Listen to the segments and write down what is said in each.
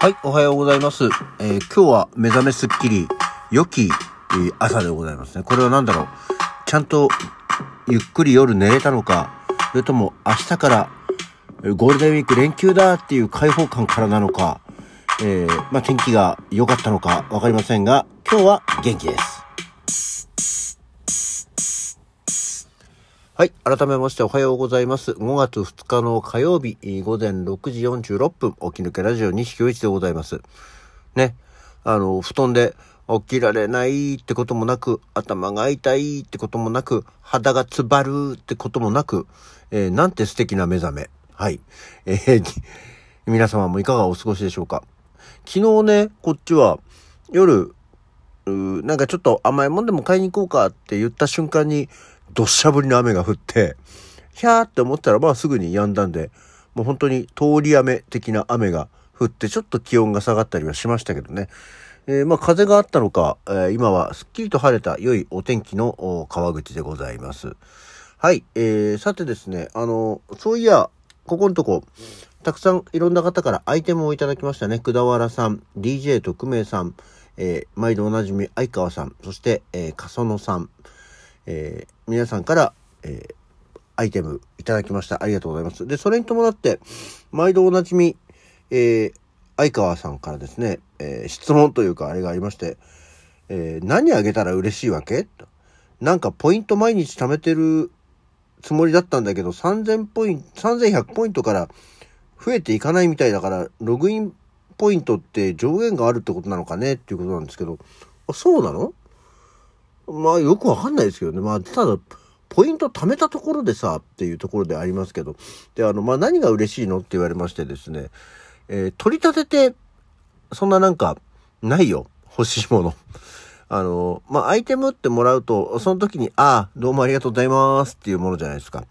はい、おはようございます。えー今日は目覚めすっきり、良き、えー朝でございますね。これは何だろう。ちゃんと、ゆっくり夜寝れたのか、それとも明日から、ゴールデンウィーク連休だっていう開放感からなのか、えーまあ、天気が良かったのかわかりませんが、今日は元気です。はい。改めましておはようございます。5月2日の火曜日、午前6時46分、起き抜けラジオ西京一でございます。ね。あの、布団で起きられないってこともなく、頭が痛いってこともなく、肌がつばるってこともなく、えーなんて素敵な目覚め。はい。えー 皆様もいかがお過ごしでしょうか。昨日ね、こっちは夜、なんかちょっと甘いもんでも買いに行こうかって言った瞬間に、どっしゃ降りの雨が降って、ひゃーって思ったらまあすぐに止んだんで、もう本当に通り雨的な雨が降って、ちょっと気温が下がったりはしましたけどね。えーまあ風があったのか、えー今はすっきりと晴れた良いお天気の川口でございます。はい、えー、さてですね、あの、そういや、ここのとこ、たくさんいろんな方からアイテムをいただきましたね。くだわらさん、DJ 特命さん、えー毎度おなじみ相川さん、そして、えー、かそのさん、えー皆さんから、えーアイテムいただきました。ありがとうございます。で、それに伴って、毎度おなじみ、えー相川さんからですね、えー質問というかあれがありまして、えー何あげたら嬉しいわけ？なんかポイント毎日貯めてるつもりだったんだけど、3000ポイント、3100ポイントから増えていかないみたいだから、ログインポイントって上限があるってことなのかね？っていうことなんですけど、あそうなの？まあよくわかんないですけどね。まあただ、ポイント貯めたところでさっていうところでありますけど。で、あの、まあ何が嬉しいのって言われましてですね。えー取り立てて、そんななんか、ないよ。欲しいもの。あの、まあアイテムってもらうと、その時に、ああ、どうもありがとうございますっていうものじゃないですか。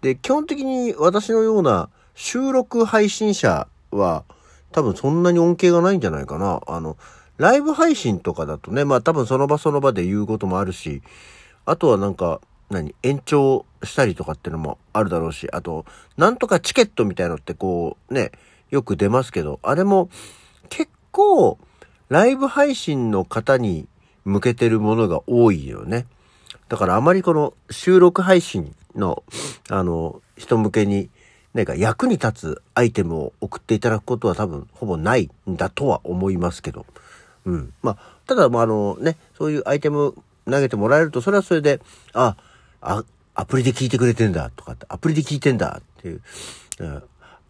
で、基本的に私のような収録配信者は、多分そんなに恩恵がないんじゃないかな。あの、ライブ配信とかだとね、まあ多分その場その場で言うこともあるし、あとはなんか、何延長したりとかっていうのもあるだろうし、あと、なんとかチケットみたいのってこう、ね、よく出ますけど、あれも結構、ライブ配信の方に向けてるものが多いよね。だからあまりこの収録配信の、あの、人向けに、なんか役に立つアイテムを送っていただくことは多分ほぼないんだとは思いますけど。うん。まあ、ただ、まあ、あのね、そういうアイテム投げてもらえると、それはそれで、あ、あ、アプリで聞いてくれてんだとかって、アプリで聞いてんだっていう、うん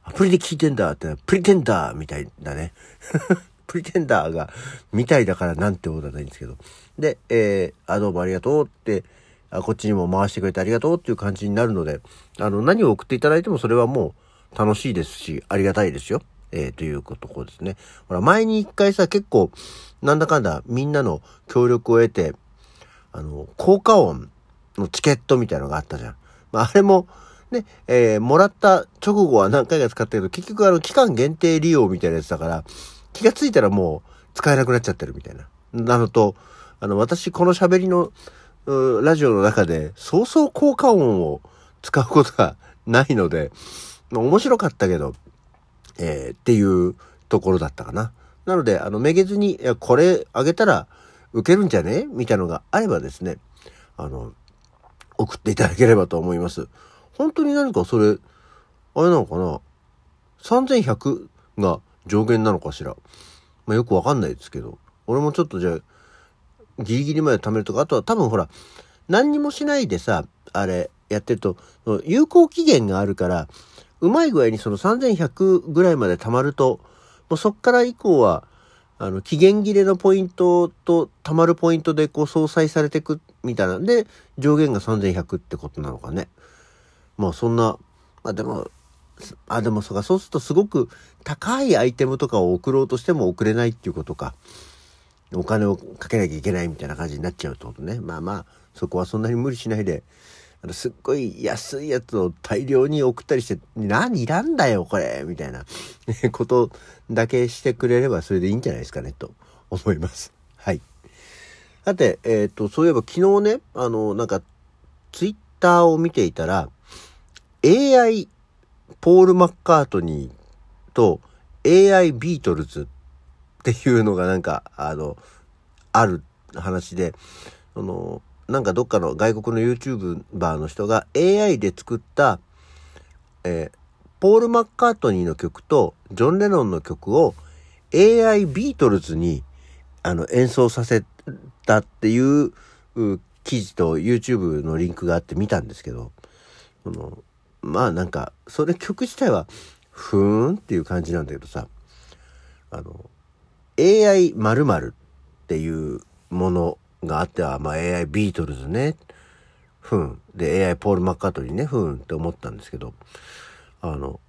アプリで聞いてんだって、プリテンダーみたいだね。プリテンダーが、みたいだからなんてことはないんですけど。で、えー、あ、どうもありがとうって、あこっちにも回してくれてありがとうっていう感じになるので、あの、何を送っていただいてもそれはもう楽しいですし、ありがたいですよ。えー、ということこですね。ほら、前に一回さ、結構、なんだかんだみんなの協力を得て、あの、効果音のチケットみたいなのがあったじゃん。まあ、あれも、ね、えーもらった直後は何回か使ったけど、結局あの、期間限定利用みたいなやつだから、気がついたらもう使えなくなっちゃってるみたいな。なのと、あの、私、この喋りの、ラジオの中で、そうそう効果音を使うことがないので、面白かったけど、えーっていうところだったかな。なので、あの、めげずに、いや、これあげたら受けるんじゃね？みたいのがあればですね、あの、送っていただければと思います。本当に何かそれ、あれなのかな ?3100 が上限なのかしら。まあ、よくわかんないですけど、俺もちょっとじゃあ、ギリギリまで貯めるとか、あとは多分ほら、何にもしないでさ、あれ、やってると、有効期限があるから、うまい具合にその3100ぐらいまで貯まると、もうそっから以降は、あの、期限切れのポイントと貯まるポイントでこう相殺されていくみたいなんで、上限が3100ってことなのかね。まあそんな、まあでも、あ、でもそうか、そうするとすごく高いアイテムとかを送ろうとしても送れないっていうことか。お金をかけなきゃいけないみたいな感じになっちゃうってことね。まあまあ、そこはそんなに無理しないで、あのすっごい安いやつを大量に送ったりして、何いらんだよ、これみたいな ことだけしてくれればそれでいいんじゃないですかね、と 思います。はい。さて、えっ、と、そういえば昨日ね、あの、なんか、ツイッターを見ていたら、AI ポール・マッカートニーと AI ビートルズっていうのがなんか、あの、ある話で、その、なんかどっかの外国の YouTuber の人が AI で作った、えー、ポール・マッカートニーの曲とジョン・レノンの曲を AI ビートルズにあの演奏させたっていう記事と YouTube のリンクがあって見たんですけど、そのまあなんか、それ曲自体はふーんっていう感じなんだけどさ、あの、AI 〇〇っていうものがあっては、まあ AI ビートルズね、ふん。で AI ポール・マッカートニーね、ふんって思ったんですけど、あの、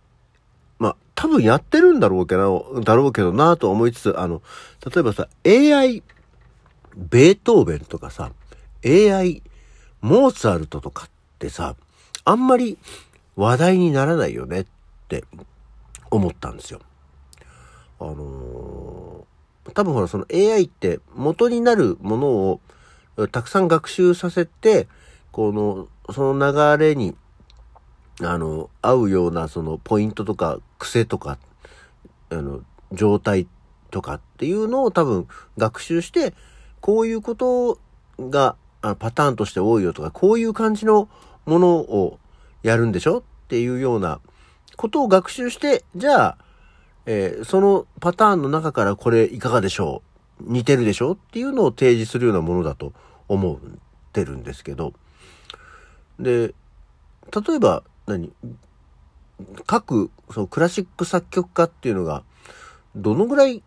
まあ、多分やってるんだろうけど、だろうけどなと思いつつ、あの、例えばさ、AI ベートーベンとかさ、AI モーツァルトとかってさ、あんまり話題にならないよねって思ったんですよ。あのー、多分ほらその AI って元になるものをたくさん学習させて、この、その流れに、あの、合うようなそのポイントとか癖とか、あの、状態とかっていうのを多分学習して、こういうことがパターンとして多いよとか、こういう感じのものをやるんでしょっていうようなことを学習して、じゃあ、えー、そのパターンの中からこれいかがでしょう？似てるでしょ？っていうのを提示するようなものだと思ってるんですけど、で、例えば何、各、そのクラシック作曲家っていうのが、どのぐらい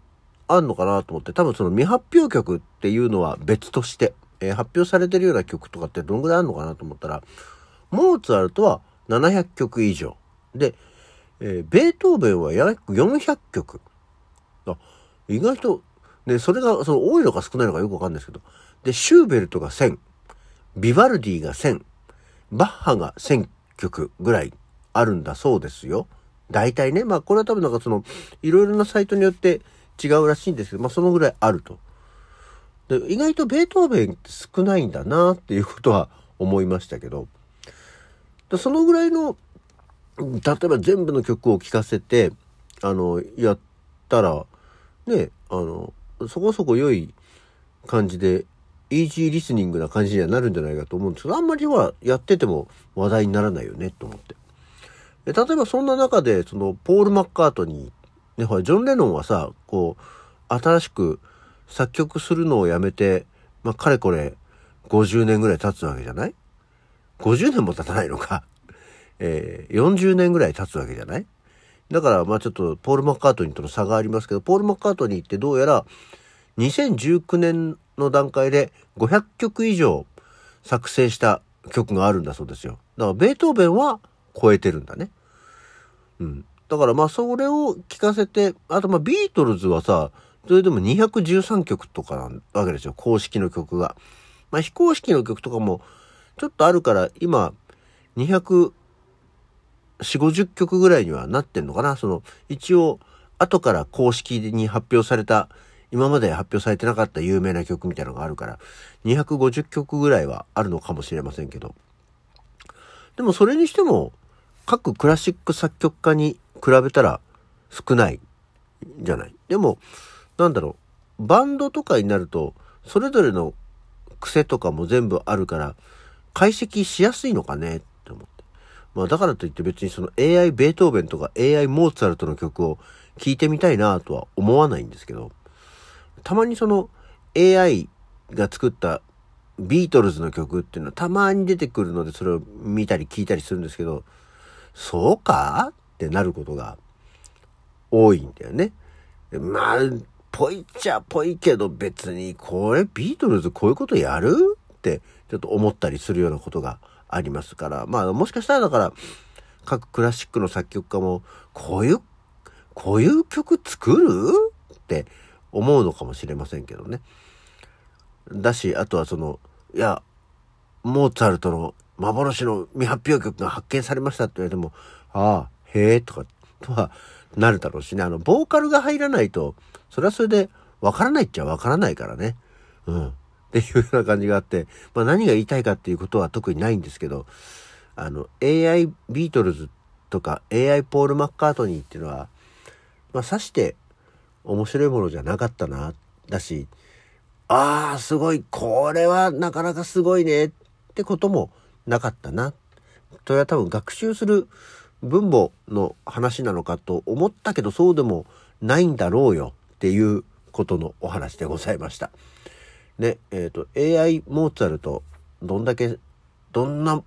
あんのかなと思って、多分その未発表曲っていうのは別として、えー、発表されてるような曲とかってどのぐらいあんのかなと思ったら、モーツァルトは700曲以上。で、えー、ベートーベンは約400曲。あ、意外と、で、それが、その多いのか少ないのかよくわかんないですけど。で、シューベルトが1000、ビバルディが1000、バッハが1000曲ぐらいあるんだそうですよ。大体ね。まあこれは多分なんかその、いろいろなサイトによって違うらしいんですけど、まあそのぐらいあると。で意外とベートーベンって少ないんだなっていうことは思いましたけど、そのぐらいの、例えば全部の曲を聴かせて、あの、やったら、ね、あの、そこそこ良い感じで、イージーリスニングな感じにはなるんじゃないかと思うんですけど、あんまりはやってても話題にならないよね、と思って。で例えばそんな中で、その、ポール・マッカートニー、ね、ほら、ジョン・レノンはさ、こう、新しく作曲するのをやめて、まあ、かれこれ、50年ぐらい経つわけじゃない ?50 年も経たないのか。えー、40年ぐらい経つわけじゃない？だから、まあちょっと、ポール・マッカートニーとの差がありますけど、ポール・マッカートニーってどうやら、2019年の段階で500曲以上作成した曲があるんだそうですよ。だから、ベートーベンは超えてるんだね。うん。だから、まあそれを聞かせて、あと、まあビートルズはさ、それでも213曲とかなわけですよ。公式の曲が。まあ非公式の曲とかもちょっとあるから、今、200、4、50曲ぐらいにはなってんのかな？その、一応、後から公式に発表された、今まで発表されてなかった有名な曲みたいなのがあるから、250曲ぐらいはあるのかもしれませんけど。でもそれにしても、各クラシック作曲家に比べたら少ないじゃない？でも、なんだろう、バンドとかになると、それぞれの癖とかも全部あるから、解析しやすいのかね？っ。まあだからといって別にその AI ベートーベンとか AI モーツァルトの曲を聴いてみたいなとは思わないんですけど、たまにその AI が作ったビートルズの曲っていうのはたまに出てくるのでそれを見たり聞いたりするんですけど、そうかってなることが多いんだよね。まあ、ぽいっちゃぽいけど別にこれビートルズこういうことやるってちょっと思ったりするようなことがありますから、まあもしかしたらだから各クラシックの作曲家もこういう、こういう曲作る？って思うのかもしれませんけどね。だし、あとはその、いや、モーツァルトの幻の未発表曲が発見されましたって言われても、ああ、へえ、とか、とはなるだろうしね。あの、ボーカルが入らないと、それはそれでわからないっちゃわからないからね。うん。っていうような感じがあって、まあ何が言いたいかっていうことは特にないんですけど、あの、AI ビートルズとか AI ポール・マッカートニーっていうのは、まあ、さして面白いものじゃなかったな、だし、ああ、すごい、これはなかなかすごいねってこともなかったな。それは多分学習する分母の話なのかと思ったけどそうでもないんだろうよっていうことのお話でございました。ね、えっ、ー、と、AI モーツァルト、どんだけ、どんな、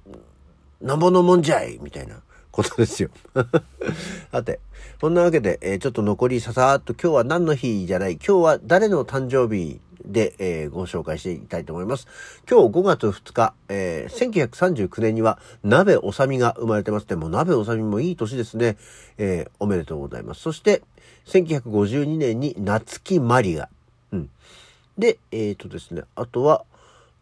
なんぼのもんじゃいみたいなことですよ。さて、そんなわけで、えー、ちょっと残りささーっと今日は何の日じゃない、今日は誰の誕生日で、えー、ご紹介していきたいと思います。今日5月2日、えー、1939年には鍋おさみが生まれてますね。も鍋おさみもいい年ですね。えー、おめでとうございます。そして、1952年に夏木マリが。うん。で、えっ、ー、とですね、あとは、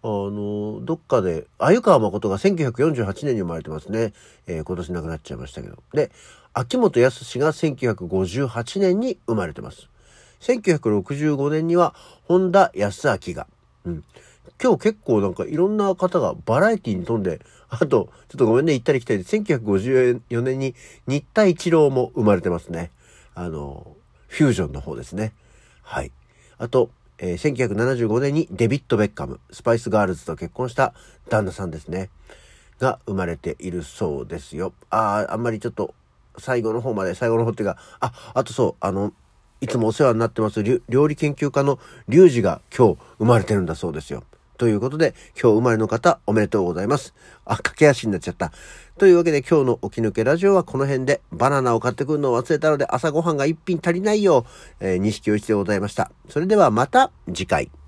あの、どっかで、鮎川誠が1948年に生まれてますね。えー、今年亡くなっちゃいましたけど。で、秋元康が1958年に生まれてます。1965年には本田康明が。うん。今日結構なんかいろんな方がバラエティに富んで、あと、ちょっとごめんね、行ったり来たりで、1954年に新田一郎も生まれてますね。あの、フュージョンの方ですね。はい。あと、えー、1975年にデビッド・ベッカム、スパイスガールズと結婚した旦那さんですね。が生まれているそうですよ。ああ、あんまりちょっと最後の方まで、最後の方っていうか、あ、あとそう、あの、いつもお世話になってます、料理研究家のリュウジが今日生まれてるんだそうですよ。ということで、今日生まれの方、おめでとうございます。あ、駆け足になっちゃった。というわけで、今日の起き抜けラジオはこの辺で、バナナを買ってくるのを忘れたので、朝ごはんが一品足りないよう、えー、錦を一でございました。それではまた次回。